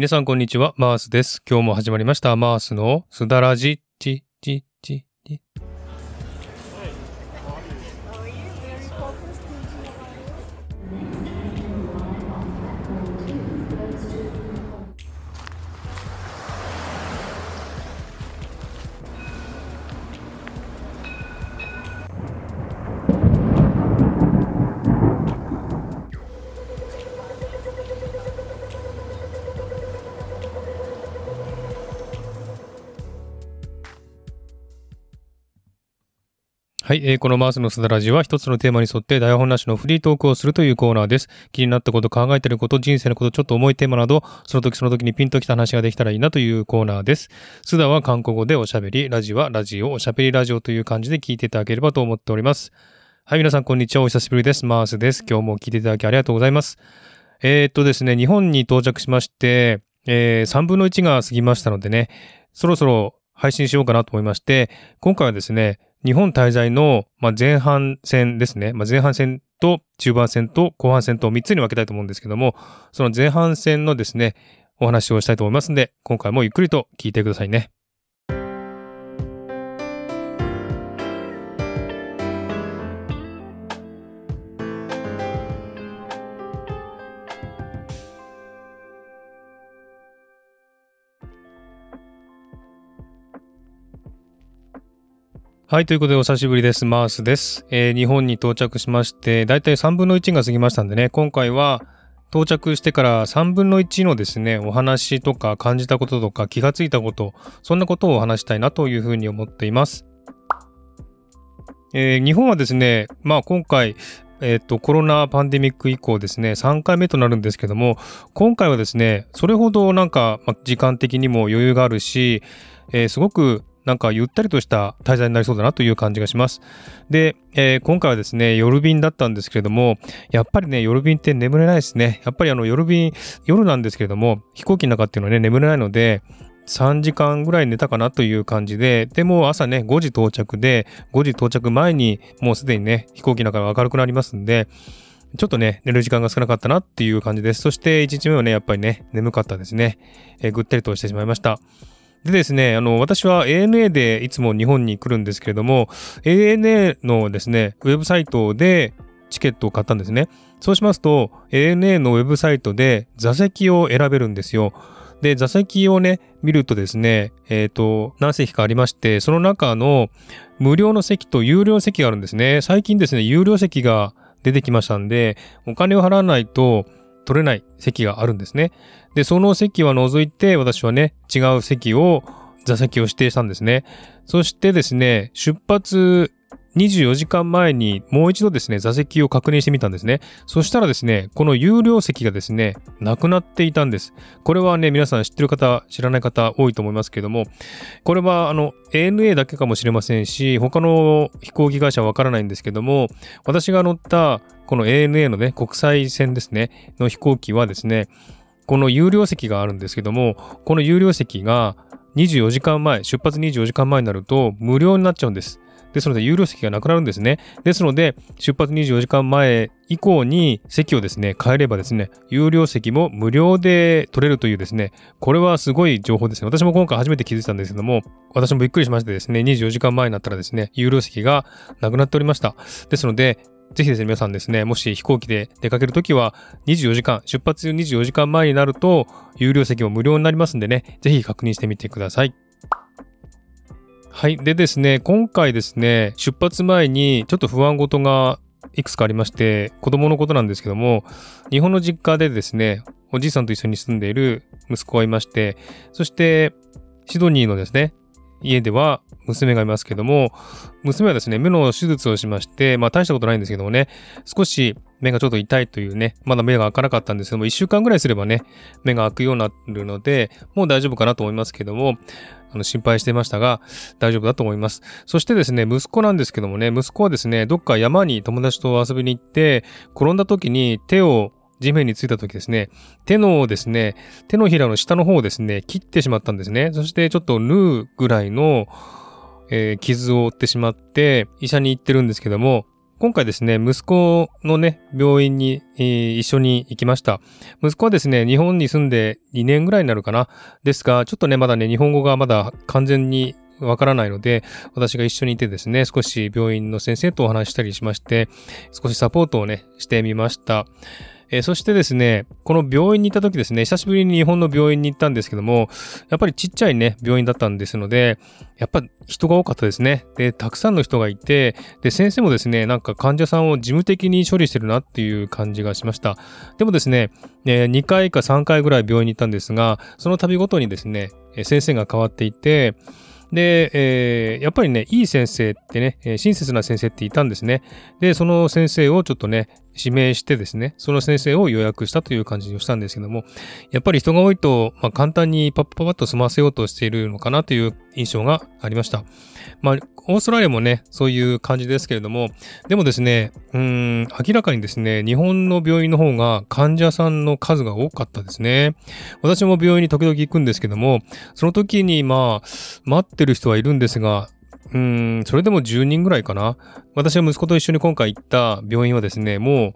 皆さんこんにちは、マースです。今日も始まりました、マースのすだらじ、ち、ち、はい、えーこのマースのすだらじは一つのテーマに沿って台本なしのフリートークをするというコーナーです。気になったこと、考えてること、人生のこと、ちょっと重いテーマなど、その時その時にピンときた話ができたらいいなというコーナーです。すだは韓国語でおしゃべり、ラジはラジオ、おしゃべりラジオという感じで聞いていただければと思っております。はい、皆さんこんにちは、お久しぶりです。マースです。今日も聞いていただきありがとうございます。えー、っとですね、日本に到着しまして、えー、3分の1が過ぎましたのでね、そろそろ配信しようかなと思いまして、今回はですね、日本滞在の、ま、前半戦ですね。まあ、前半戦と中盤戦と後半戦と3つに分けたいと思うんですけども、その前半戦のですね、お話をしたいと思いますので、今回もゆっくりと聞いてくださいね。はい、ということでお久しぶりです。マースです。えー日本に到着しまして、だいたい3分の1が過ぎましたんでね、今回は到着してから3分の1のですね、お話とか感じたこととか気がついたこと、そんなことをお話したいなというふうに思っています。えー日本はですね、まあ今回、えっ、と、コロナパンデミック以降ですね、3回目となるんですけども、今回はですね、それほどなんか、まあ時間的にも余裕があるし、えーすごくなんかゆったりとした滞在になりそうだなという感じがします。で、えー今回はですね、夜便だったんですけれども、やっぱりね、夜便って眠れないですね。やっぱりあの夜便、夜なんですけれども、飛行機の中っていうのはね、眠れないので、3時間ぐらい寝たかなという感じで、でも朝ね、5時到着で、5時到着前にもうすでにね、飛行機の中が明るくなりますんで、ちょっとね、寝る時間が少なかったなっていう感じです。そして1日目はね、やっぱりね、眠かったですね。えーぐったりとしてしまいました。でですね、あの、私は ANA でいつも日本に来るんですけれども、ANA のですね、ウェブサイトでチケットを買ったんですね。そうしますと、ANA のウェブサイトで座席を選べるんですよ。で、座席をね、見るとですね、えっ、と、何席かありまして、その中の無料の席と有料席があるんですね。最近ですね、有料席が出てきましたんで、お金を払わないと取れない席があるんですね。で、その席は除いて、私はね、違う席を、座席を指定したんですね。そしてですね、出発24時間前にもう一度ですね、座席を確認してみたんですね。そしたらですね、この有料席がですね、なくなっていたんです。これはね、皆さん知ってる方、知らない方多いと思いますけども、これはあの、ANA だけかもしれませんし、他の飛行機会社はわからないんですけども、私が乗ったこの ANA のね、国際線ですね、の飛行機はですね、この有料席があるんですけども、この有料席が24時間前、出発24時間前になると無料になっちゃうんです。ですので、有料席がなくなるんですね。ですので、出発24時間前以降に席をですね、変えればですね、有料席も無料で取れるというですね、これはすごい情報ですね。私も今回初めて気づいたんですけども、私もびっくりしましてですね、24時間前になったらですね、有料席がなくなっておりました。ですので、ぜひですね、皆さんですね、もし飛行機で出かけるときは、24時間、出発24時間前になると、有料席も無料になりますんでね、ぜひ確認してみてください。はい。でですね、今回ですね、出発前にちょっと不安事がいくつかありまして、子供のことなんですけども、日本の実家でですね、おじいさんと一緒に住んでいる息子がいまして、そして、シドニーのですね、家では娘がいますけども、娘はですね、目の手術をしまして、まあ大したことないんですけどもね、少し目がちょっと痛いというね、まだ目が開かなかったんですけども、1週間ぐらいすればね、目が開くようになるので、もう大丈夫かなと思いますけども、あの心配してましたが、大丈夫だと思います。そしてですね、息子なんですけどもね、息子はですね、どっか山に友達と遊びに行って、転んだ時に手を地面についた時ですね、手のですね、手のひらの下の方をですね、切ってしまったんですね。そしてちょっと縫うぐらいの、えー傷を負ってしまって、医者に行ってるんですけども、今回ですね、息子のね、病院に、えー、一緒に行きました。息子はですね、日本に住んで2年ぐらいになるかな。ですが、ちょっとね、まだね、日本語がまだ完全にわからないので、私が一緒にいてですね、少し病院の先生とお話したりしまして、少しサポートをね、してみました。えー、そしてですね、この病院に行った時ですね、久しぶりに日本の病院に行ったんですけども、やっぱりちっちゃいね、病院だったんですので、やっぱ人が多かったですね。で、たくさんの人がいて、で、先生もですね、なんか患者さんを事務的に処理してるなっていう感じがしました。でもですね、え2回か3回ぐらい病院に行ったんですが、その度ごとにですね、先生が変わっていて、で、えー、やっぱりね、いい先生ってね、親切な先生っていたんですね。で、その先生をちょっとね、指名してですね、その先生を予約したという感じにしたんですけども、やっぱり人が多いと、まあ、簡単にパッパパッと済ませようとしているのかなという印象がありました。まあ、オーストラリアもね、そういう感じですけれども、でもですね、うん、明らかにですね、日本の病院の方が患者さんの数が多かったですね。私も病院に時々行くんですけども、その時にまあ、待ってる人はいるんですが、うん、それでも10人ぐらいかな。私は息子と一緒に今回行った病院はですね、もう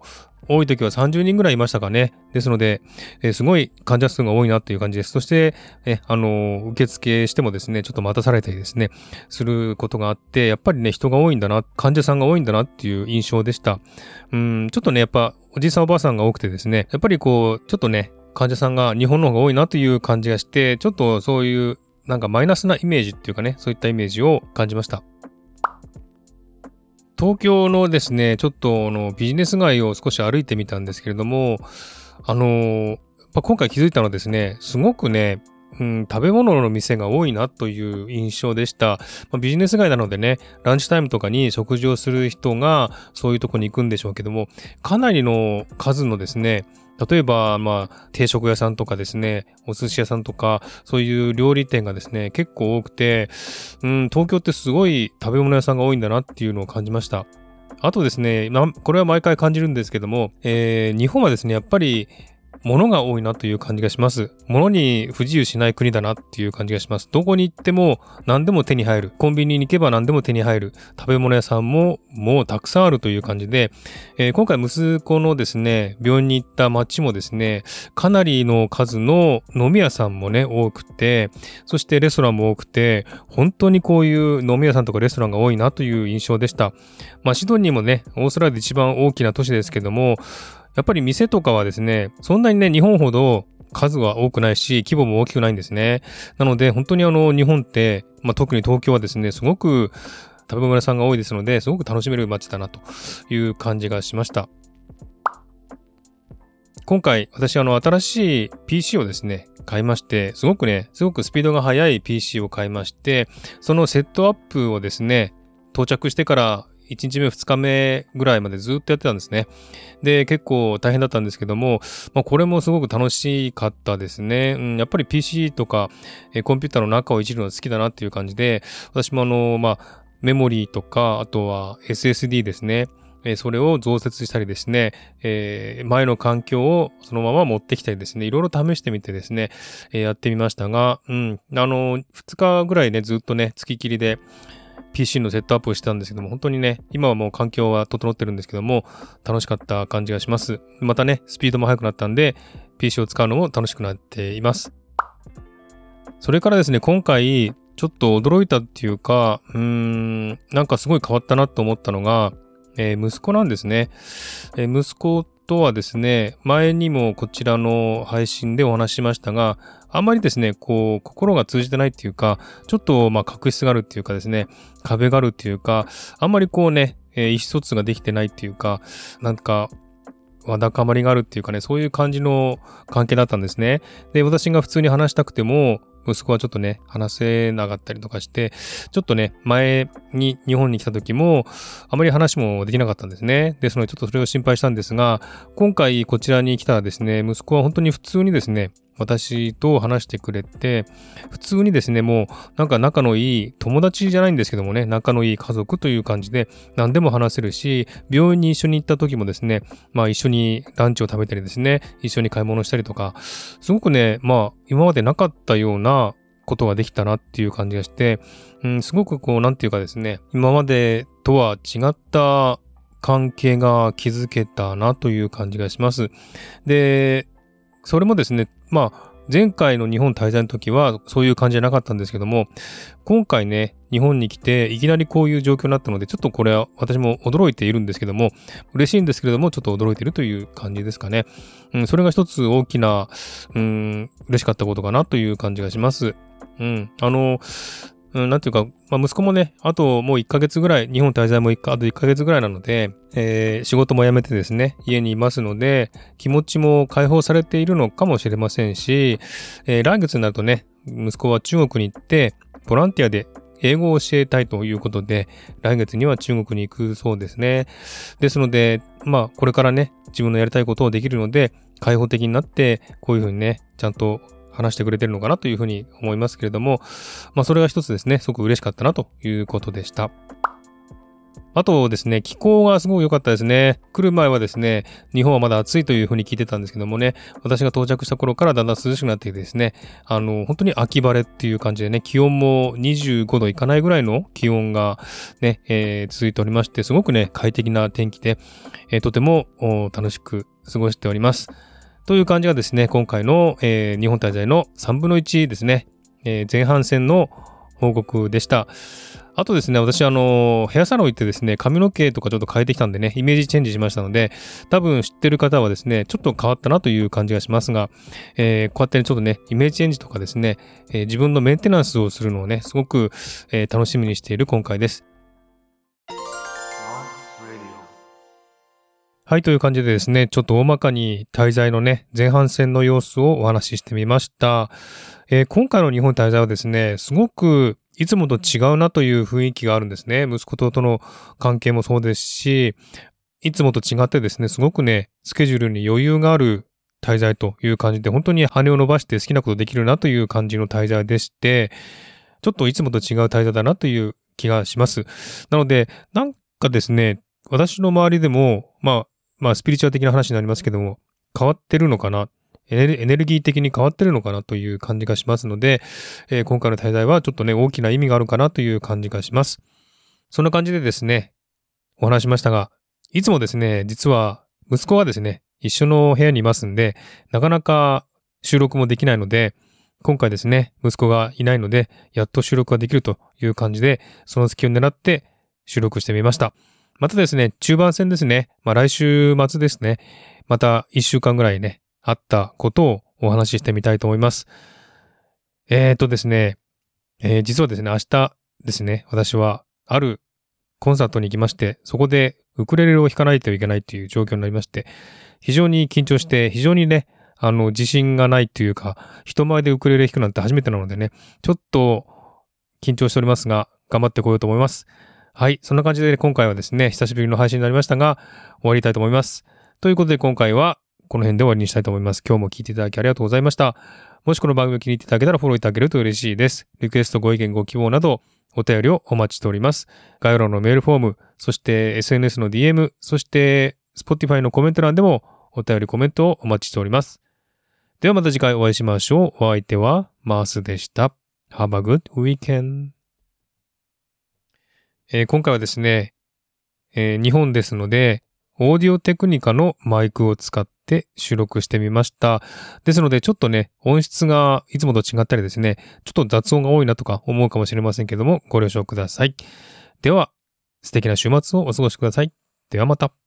多い時は30人ぐらいいましたかね。ですので、えー、すごい患者数が多いなっていう感じです。そして、えあの、受付してもですね、ちょっと待たされたりですね、することがあって、やっぱりね、人が多いんだな、患者さんが多いんだなっていう印象でした。うん、ちょっとね、やっぱ、おじいさんおばあさんが多くてですね、やっぱりこう、ちょっとね、患者さんが日本の方が多いなという感じがして、ちょっとそういうなんかマイナスなイメージっていうかね、そういったイメージを感じました。東京のですね、ちょっとあのビジネス街を少し歩いてみたんですけれども、あの今回気づいたのはですね、すごくね、うん、食べ物の店が多いなという印象でした。まあ、ビジネス街なのでね、ランチタイムとかに食事をする人がそういうとこに行くんでしょうけども、かなりの数のですね、例えば、まあ、定食屋さんとかですね、お寿司屋さんとか、そういう料理店がですね、結構多くて、うん、東京ってすごい食べ物屋さんが多いんだなっていうのを感じました。あとですね、これは毎回感じるんですけども、えー、日本はですね、やっぱり物が多いなという感じがします。物に不自由しない国だなっていう感じがします。どこに行っても何でも手に入る。コンビニに行けば何でも手に入る。食べ物屋さんももうたくさんあるという感じで、えー、今回息子のですね、病院に行った街もですね、かなりの数の飲み屋さんもね、多くて、そしてレストランも多くて、本当にこういう飲み屋さんとかレストランが多いなという印象でした。まあ、シドニーもね、オーストラリアで一番大きな都市ですけども、やっぱり店とかはですね、そんなにね、日本ほど数は多くないし、規模も大きくないんですね。なので、本当にあの、日本って、まあ、特に東京はですね、すごく食べ物屋さんが多いですので、すごく楽しめる街だなという感じがしました。今回、私、あの、新しい PC をですね、買いまして、すごくね、すごくスピードが速い PC を買いまして、そのセットアップをですね、到着してから1日目、2日目ぐらいまでずっとやってたんですね。で、結構大変だったんですけども、まあ、これもすごく楽しかったですね。うん、やっぱり PC とか、えコンピューターの中をいじるのが好きだなっていう感じで、私もあの、まあ、メモリーとか、あとは SSD ですね。えそれを増設したりですね、えー、前の環境をそのまま持ってきたりですね、いろいろ試してみてですね、えー、やってみましたが、うん、あの、2日ぐらいね、ずっとね、月切りで、PC のセットアップをしてたんですけども、本当にね、今はもう環境は整ってるんですけども、楽しかった感じがします。またね、スピードも速くなったんで、PC を使うのも楽しくなっています。それからですね、今回、ちょっと驚いたっていうか、うーん、なんかすごい変わったなと思ったのが、えー、息子なんですね。えー、息子とはですね、前にもこちらの配信でお話ししましたが、あんまりですね、こう、心が通じてないっていうか、ちょっと、まあ、確執があるっていうかですね、壁があるっていうか、あんまりこうね、えー、意思疎通ができてないっていうか、なんか、わだかまりがあるっていうかね、そういう感じの関係だったんですね。で、私が普通に話したくても、息子はちょっとね、話せなかったりとかして、ちょっとね、前に日本に来た時も、あまり話もできなかったんですね。ですので、ちょっとそれを心配したんですが、今回こちらに来たらですね、息子は本当に普通にですね、私と話してくれて、普通にですね、もうなんか仲のいい友達じゃないんですけどもね、仲のいい家族という感じで何でも話せるし、病院に一緒に行った時もですね、まあ一緒にランチを食べたりですね、一緒に買い物したりとか、すごくね、まあ今までなかったようなことができたなっていう感じがして、うん、すごくこう、なんていうかですね、今までとは違った関係が築けたなという感じがします。で、それもですね、まあ、前回の日本滞在の時はそういう感じじゃなかったんですけども、今回ね、日本に来ていきなりこういう状況になったので、ちょっとこれは私も驚いているんですけども、嬉しいんですけれども、ちょっと驚いているという感じですかね。うん、それが一つ大きな、うん、嬉しかったことかなという感じがします。うん、あの、うん、なんていうか、まあ、息子もね、あともう1ヶ月ぐらい、日本滞在も1あと1ヶ月ぐらいなので、えー、仕事も辞めてですね、家にいますので、気持ちも解放されているのかもしれませんし、えー、来月になるとね、息子は中国に行って、ボランティアで英語を教えたいということで、来月には中国に行くそうですね。ですので、まあ、これからね、自分のやりたいことをできるので、開放的になって、こういうふうにね、ちゃんと話してくれてるのかなというふうに思いますけれども、まあそれが一つですね、すごく嬉しかったなということでした。あとですね、気候がすごく良かったですね。来る前はですね、日本はまだ暑いというふうに聞いてたんですけどもね、私が到着した頃からだんだん涼しくなってきてですね、あの、本当に秋晴れっていう感じでね、気温も25度いかないぐらいの気温がね、えー、続いておりまして、すごくね、快適な天気で、えー、とても楽しく過ごしております。という感じがですね、今回の、えー、日本滞在の3分の1ですね、えー、前半戦の報告でした。あとですね、私、あの、ヘアサロン行ってですね、髪の毛とかちょっと変えてきたんでね、イメージチェンジしましたので、多分知ってる方はですね、ちょっと変わったなという感じがしますが、えー、こうやってね、ちょっとね、イメージチェンジとかですね、えー、自分のメンテナンスをするのをね、すごく、えー、楽しみにしている今回です。はい、という感じでですね、ちょっと大まかに滞在のね、前半戦の様子をお話ししてみました。えー、今回の日本滞在はですね、すごくいつもと違うなという雰囲気があるんですね。息子ととの関係もそうですし、いつもと違ってですね、すごくね、スケジュールに余裕がある滞在という感じで、本当に羽を伸ばして好きなことできるなという感じの滞在でして、ちょっといつもと違う滞在だなという気がします。なので、なんかですね、私の周りでも、まあ、まあ、スピリチュアル的な話になりますけども、変わってるのかな？エネルギー的に変わってるのかなという感じがしますので、えー、今回の滞在はちょっとね、大きな意味があるかなという感じがします。そんな感じでですね、お話しましたが、いつもですね、実は息子はですね、一緒の部屋にいますんで、なかなか収録もできないので、今回ですね、息子がいないので、やっと収録ができるという感じで、その隙を狙って収録してみました。またですね、中盤戦ですね。まあ来週末ですね。また一週間ぐらいね、あったことをお話ししてみたいと思います。えーとですね、えー、実はですね、明日ですね、私はあるコンサートに行きまして、そこでウクレレを弾かないといけないという状況になりまして、非常に緊張して、非常にね、あの、自信がないというか、人前でウクレレ弾くなんて初めてなのでね、ちょっと緊張しておりますが、頑張ってこようと思います。はい。そんな感じで今回はですね、久しぶりの配信になりましたが、終わりたいと思います。ということで今回はこの辺で終わりにしたいと思います。今日も聞いていただきありがとうございました。もしこの番組を気に入っていただけたらフォローいただけると嬉しいです。リクエスト、ご意見、ご希望など、お便りをお待ちしております。概要欄のメールフォーム、そして SNS の DM、そして Spotify のコメント欄でもお便りコメントをお待ちしております。ではまた次回お会いしましょう。お相手はマースでした。Have a good weekend. えー、今回はですね、えー、日本ですので、オーディオテクニカのマイクを使って収録してみました。ですので、ちょっとね、音質がいつもと違ったりですね、ちょっと雑音が多いなとか思うかもしれませんけども、ご了承ください。では、素敵な週末をお過ごしください。ではまた。